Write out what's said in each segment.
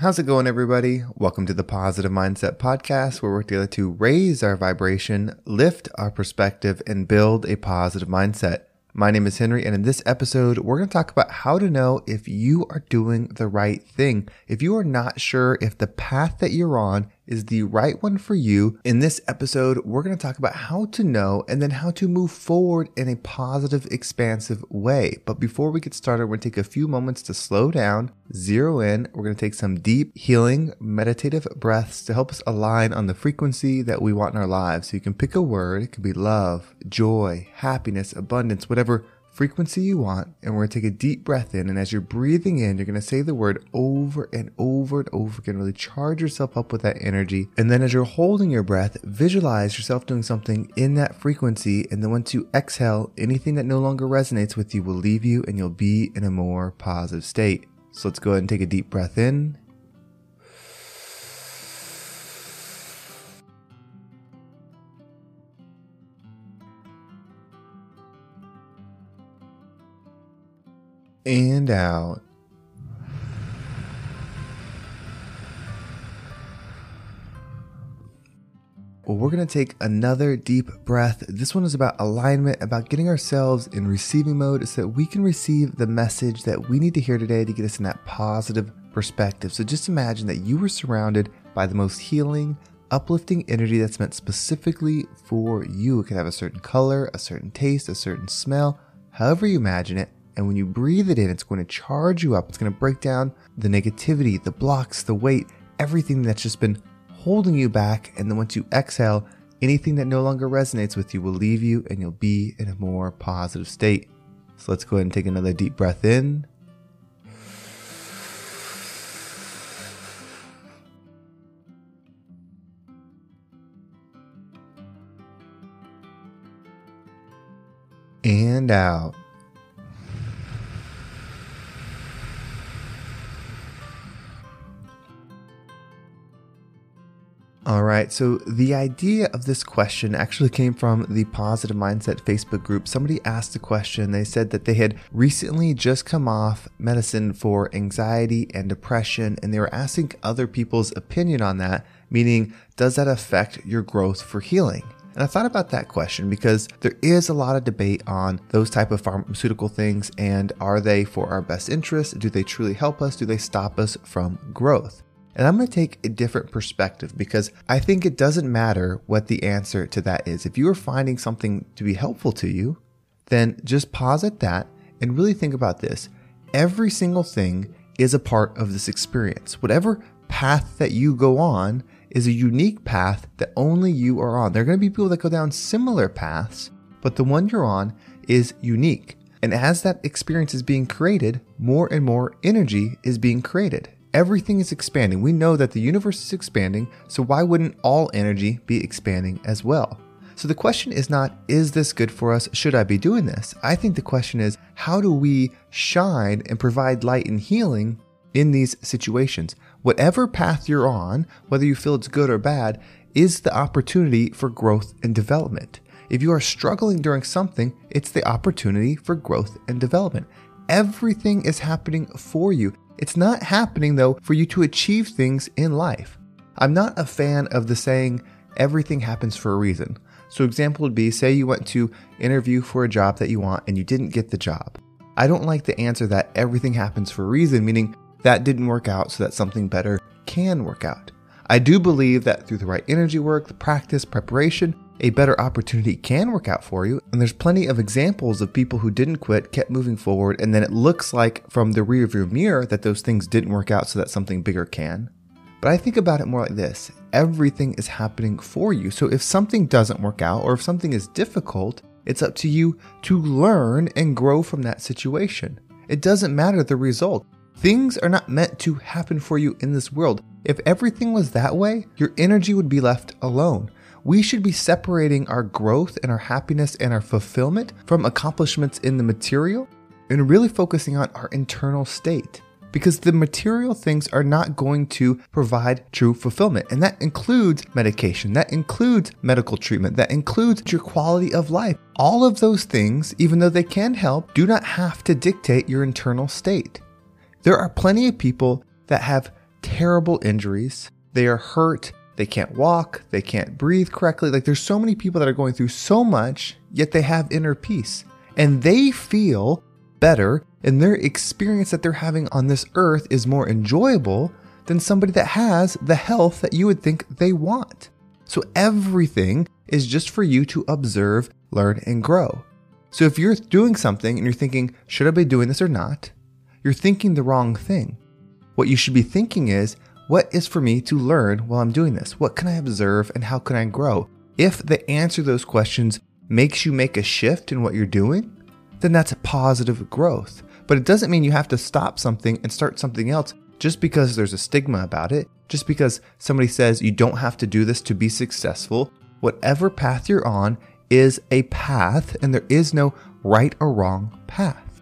How's it going, everybody? Welcome to the Positive Mindset Podcast, where we're together to raise our vibration, lift our perspective, and build a positive mindset. My name is Henry, and in this episode, we're going to talk about how to know if you are doing the right thing. If you are not sure if the path that you're on is the right one for you. In this episode, we're going to talk about how to know and then how to move forward in a positive, expansive way. But before we get started, we're going to take a few moments to slow down, zero in. We're going to take some deep, healing, meditative breaths to help us align on the frequency that we want in our lives. So you can pick a word. It could be love, joy, happiness, abundance, whatever frequency you want, and we're to take a deep breath in. And as you're breathing in, you're to say the word over and over and over again. Really charge yourself up with that energy. And then as you're holding your breath, visualize yourself doing something in that frequency. And then once you exhale, anything that no longer resonates with you will leave you and you'll be in a more positive state. So let's go ahead and take a deep breath in and out. Well, we're going to take another deep breath. This one is about alignment, about getting ourselves in receiving mode so that we can receive the message that we need to hear today to get us in that positive perspective. So just imagine that you were surrounded by the most healing, uplifting energy that's meant specifically for you. It could have a certain color, a certain taste, a certain smell, however you imagine it. And when you breathe it in, it's going to charge you up. It's going to break down the negativity, the blocks, the weight, everything that's just been holding you back. And then once you exhale, anything that no longer resonates with you will leave you and you'll be in a more positive state. So let's go ahead and take another deep breath in. And out. All right, so the idea of this question actually came from the Positive Mindset Facebook group. Somebody asked a question. They said that they had recently just come off medicine for anxiety and depression, and they were asking other people's opinion on that, meaning, does that affect your growth for healing? And I thought about that question because there is a lot of debate on those type of pharmaceutical things and are they for our best interest? Do they truly help us? Do they stop us from growth? And I'm going to take a different perspective because I think it doesn't matter what the answer to that is. If you are finding something to be helpful to you, then just pause at that and really think about this. Every single thing is a part of this experience. Whatever path that you go on is a unique path that only you are on. There are going to be people that go down similar paths, but the one you're on is unique. And as that experience is being created, more and more energy is being created. Everything is expanding. We know that the universe is expanding, so why wouldn't all energy be expanding as well? So the question is not, is this good for us? Should I be doing this? I think the question is, how do we shine and provide light and healing in these situations? Whatever path you're on, whether you feel it's good or bad, is the opportunity for growth and development. If you are struggling during something, it's the opportunity for growth and development. Everything is happening for you. It's not happening, though, for you to achieve things in life. I'm not a fan of the saying, everything happens for a reason. So, example would be say you went to interview for a job that you want and you didn't get the job. I don't like the answer that everything happens for a reason, meaning that didn't work out so that something better can work out. I do believe that through the right energy work, the practice, preparation, a better opportunity can work out for you. And there's plenty of examples of people who didn't quit, kept moving forward, and then it looks like from the rearview mirror that those things didn't work out so that something bigger can. But I think about it more like this everything is happening for you. So if something doesn't work out or if something is difficult, it's up to you to learn and grow from that situation. It doesn't matter the result. Things are not meant to happen for you in this world. If everything was that way, your energy would be left alone we should be separating our growth and our happiness and our fulfillment from accomplishments in the material and really focusing on our internal state. Because the material things are not going to provide true fulfillment. And that includes medication, that includes medical treatment, that includes your quality of life. All of those things, even though they can help, do not have to dictate your internal state. There are plenty of people that have terrible injuries. They are hurt. They can't walk. They can't breathe correctly. Like there's so many people that are going through so much, yet they have inner peace. And they feel better, and their experience that they're having on this earth is more enjoyable than somebody that has the health that you would think they want. So everything is just for you to observe, learn, and grow. So if you're doing something and you're thinking, should I be doing this or not? You're thinking the wrong thing. What you should be thinking is, what is for me to learn while I'm doing this? What can I observe and how can I grow? If the answer to those questions makes you make a shift in what you're doing, then that's a positive growth. But it doesn't mean you have to stop something and start something else just because there's a stigma about it, just because somebody says you don't have to do this to be successful. Whatever path you're on is a path, and there is no right or wrong path.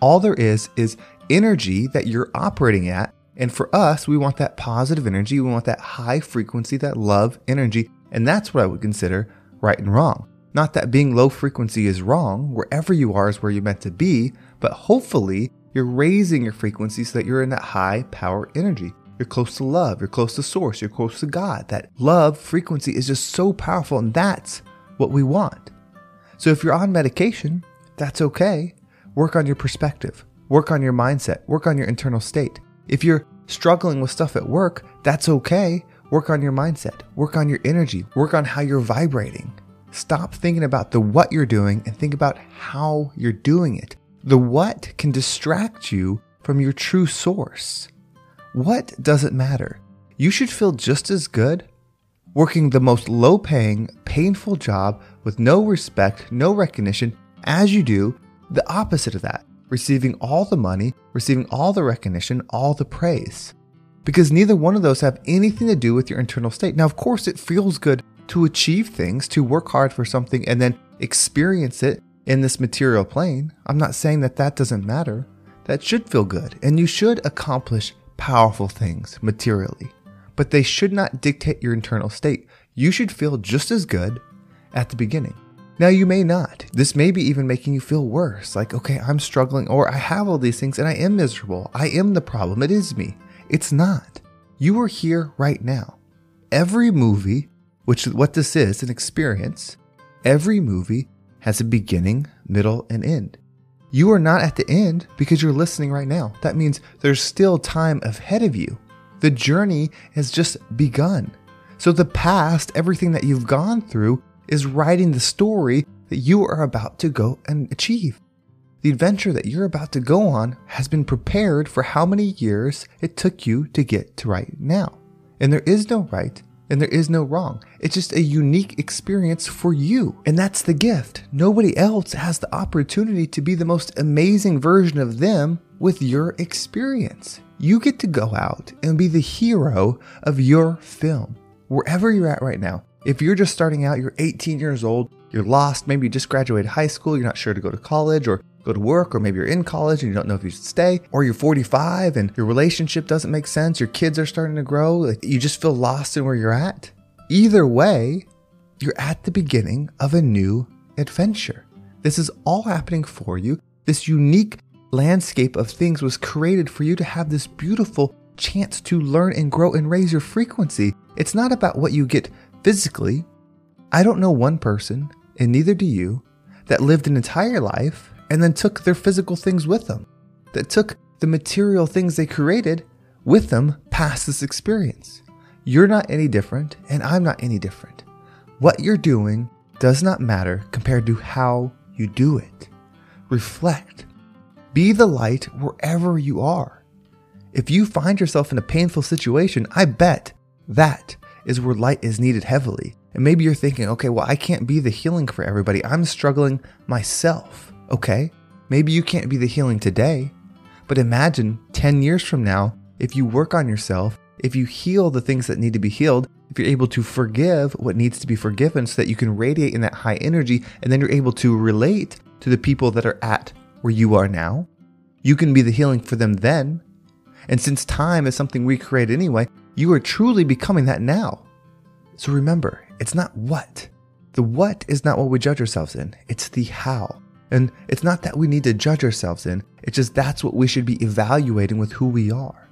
All there is is energy that you're operating at and for us, we want that positive energy. We want that high frequency, that love energy. And that's what I would consider right and wrong. Not that being low frequency is wrong. Wherever you are is where you're meant to be. But hopefully, you're raising your frequency so that you're in that high power energy. You're close to love. You're close to source. You're close to God. That love frequency is just so powerful. And that's what we want. So if you're on medication, that's okay. Work on your perspective. Work on your mindset. Work on your internal state. If you're struggling with stuff at work, that's okay. Work on your mindset, work on your energy, work on how you're vibrating. Stop thinking about the what you're doing and think about how you're doing it. The what can distract you from your true source. What doesn't matter? You should feel just as good working the most low paying, painful job with no respect, no recognition, as you do the opposite of that receiving all the money, receiving all the recognition, all the praise. Because neither one of those have anything to do with your internal state. Now, of course, it feels good to achieve things, to work hard for something, and then experience it in this material plane. I'm not saying that that doesn't matter. That should feel good, and you should accomplish powerful things materially. But they should not dictate your internal state. You should feel just as good at the beginning. Now, you may not. This may be even making you feel worse. Like, okay, I'm struggling, or I have all these things and I am miserable. I am the problem. It is me. It's not. You are here right now. Every movie, which what this is, an experience, every movie has a beginning, middle, and end. You are not at the end because you're listening right now. That means there's still time ahead of you. The journey has just begun. So the past, everything that you've gone through, is writing the story that you are about to go and achieve. The adventure that you're about to go on has been prepared for how many years it took you to get to right now. And there is no right and there is no wrong. It's just a unique experience for you. And that's the gift. Nobody else has the opportunity to be the most amazing version of them with your experience. You get to go out and be the hero of your film. Wherever you're at right now, if you're just starting out, you're 18 years old, you're lost, maybe you just graduated high school, you're not sure to go to college or go to work, or maybe you're in college and you don't know if you should stay, or you're 45 and your relationship doesn't make sense, your kids are starting to grow, like you just feel lost in where you're at. Either way, you're at the beginning of a new adventure. This is all happening for you. This unique landscape of things was created for you to have this beautiful chance to learn and grow and raise your frequency. It's not about what you get physically. I don't know one person, and neither do you, that lived an entire life and then took their physical things with them, that took the material things they created with them past this experience. You're not any different, and I'm not any different. What you're doing does not matter compared to how you do it. Reflect. Be the light wherever you are. If you find yourself in a painful situation, I bet that is where light is needed heavily. And maybe you're thinking, okay, well, I can't be the healing for everybody. I'm struggling myself. Okay, maybe you can't be the healing today, but imagine 10 years from now, if you work on yourself, if you heal the things that need to be healed, if you're able to forgive what needs to be forgiven so that you can radiate in that high energy, and then you're able to relate to the people that are at where you are now, you can be the healing for them then. And since time is something we create anyway, you are truly becoming that now. So remember, it's not what. The what is not what we judge ourselves in, it's the how. And it's not that we need to judge ourselves in, it's just that's what we should be evaluating with who we are.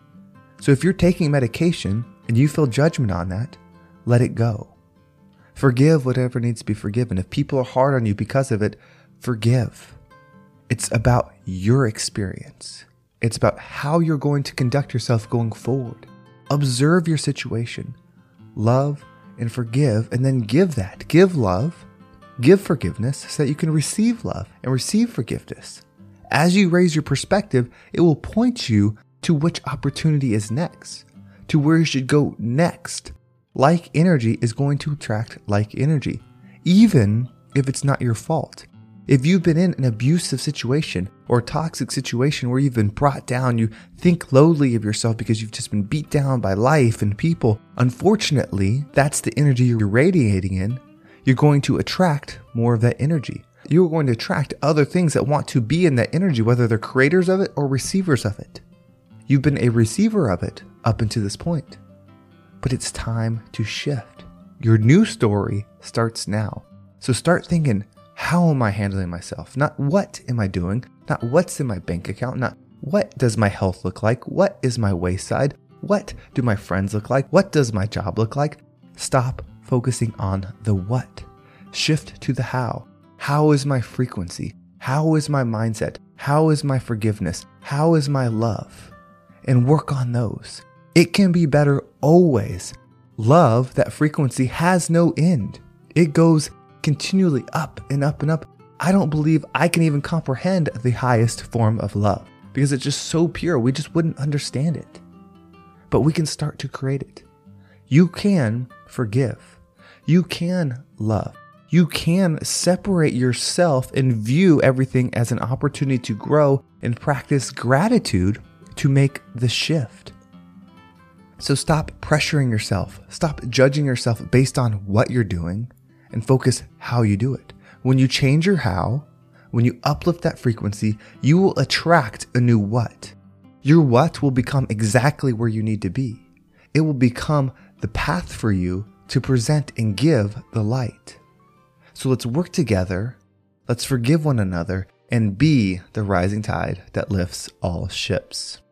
So if you're taking medication and you feel judgment on that, let it go. Forgive whatever needs to be forgiven. If people are hard on you because of it, forgive. It's about your experience. It's about how you're going to conduct yourself going forward. Observe your situation, love and forgive, and then give that. Give love, give forgiveness so that you can receive love and receive forgiveness. As you raise your perspective, it will point you to which opportunity is next, to where you should go next. Like energy is going to attract like energy, even if it's not your fault. If you've been in an abusive situation or a toxic situation where you've been brought down, you think lowly of yourself because you've just been beat down by life and people, unfortunately, that's the energy you're radiating in. You're going to attract more of that energy. You're going to attract other things that want to be in that energy, whether they're creators of it or receivers of it. You've been a receiver of it up until this point. But it's time to shift. Your new story starts now. So start thinking, how am I handling myself? Not what am I doing, not what's in my bank account, not what does my health look like, what is my wayside, what do my friends look like, what does my job look like. Stop focusing on the what. Shift to the how. How is my frequency? How is my mindset? How is my forgiveness? How is my love? And work on those. It can be better always. Love, that frequency, has no end. It goes continually up and up and up. I don't believe I can even comprehend the highest form of love because it's just so pure, we just wouldn't understand it. But we can start to create it. You can forgive, you can love, you can separate yourself and view everything as an opportunity to grow and practice gratitude to make the shift. So stop pressuring yourself, stop judging yourself based on what you're doing and focus how you do it. When you change your how, when you uplift that frequency, you will attract a new what. Your what will become exactly where you need to be. It will become the path for you to present and give the light. So let's work together, let's forgive one another, and be the rising tide that lifts all ships.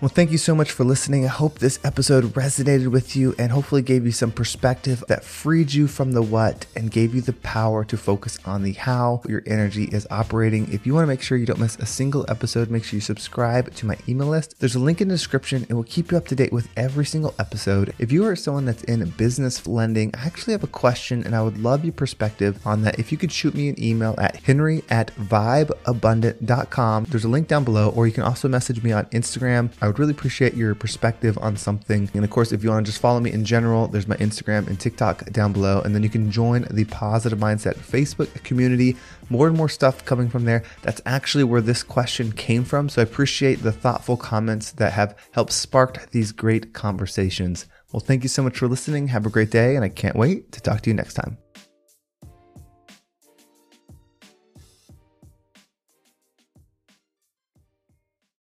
Well, thank you so much for listening. I hope this episode resonated with you and hopefully gave you some perspective that freed you from the what and gave you the power to focus on the how your energy is operating. If you want to make sure you don't miss a single episode, make sure you subscribe to my email list. There's a link in the description. It will keep you up to date with every single episode. If you are someone that's in business lending, I actually have a question and I would love your perspective on that. If you could shoot me an email at henry at vibeabundant.com, there's a link down below, or you can also message me on Instagram. Would really appreciate your perspective on something. And of course, if you want to just follow me in general, there's my Instagram and TikTok down below. And then you can join the Positive Mindset Facebook community. More and more stuff coming from there. That's actually where this question came from. So I appreciate the thoughtful comments that have helped spark these great conversations. Well, thank you so much for listening. Have a great day, and I can't wait to talk to you next time.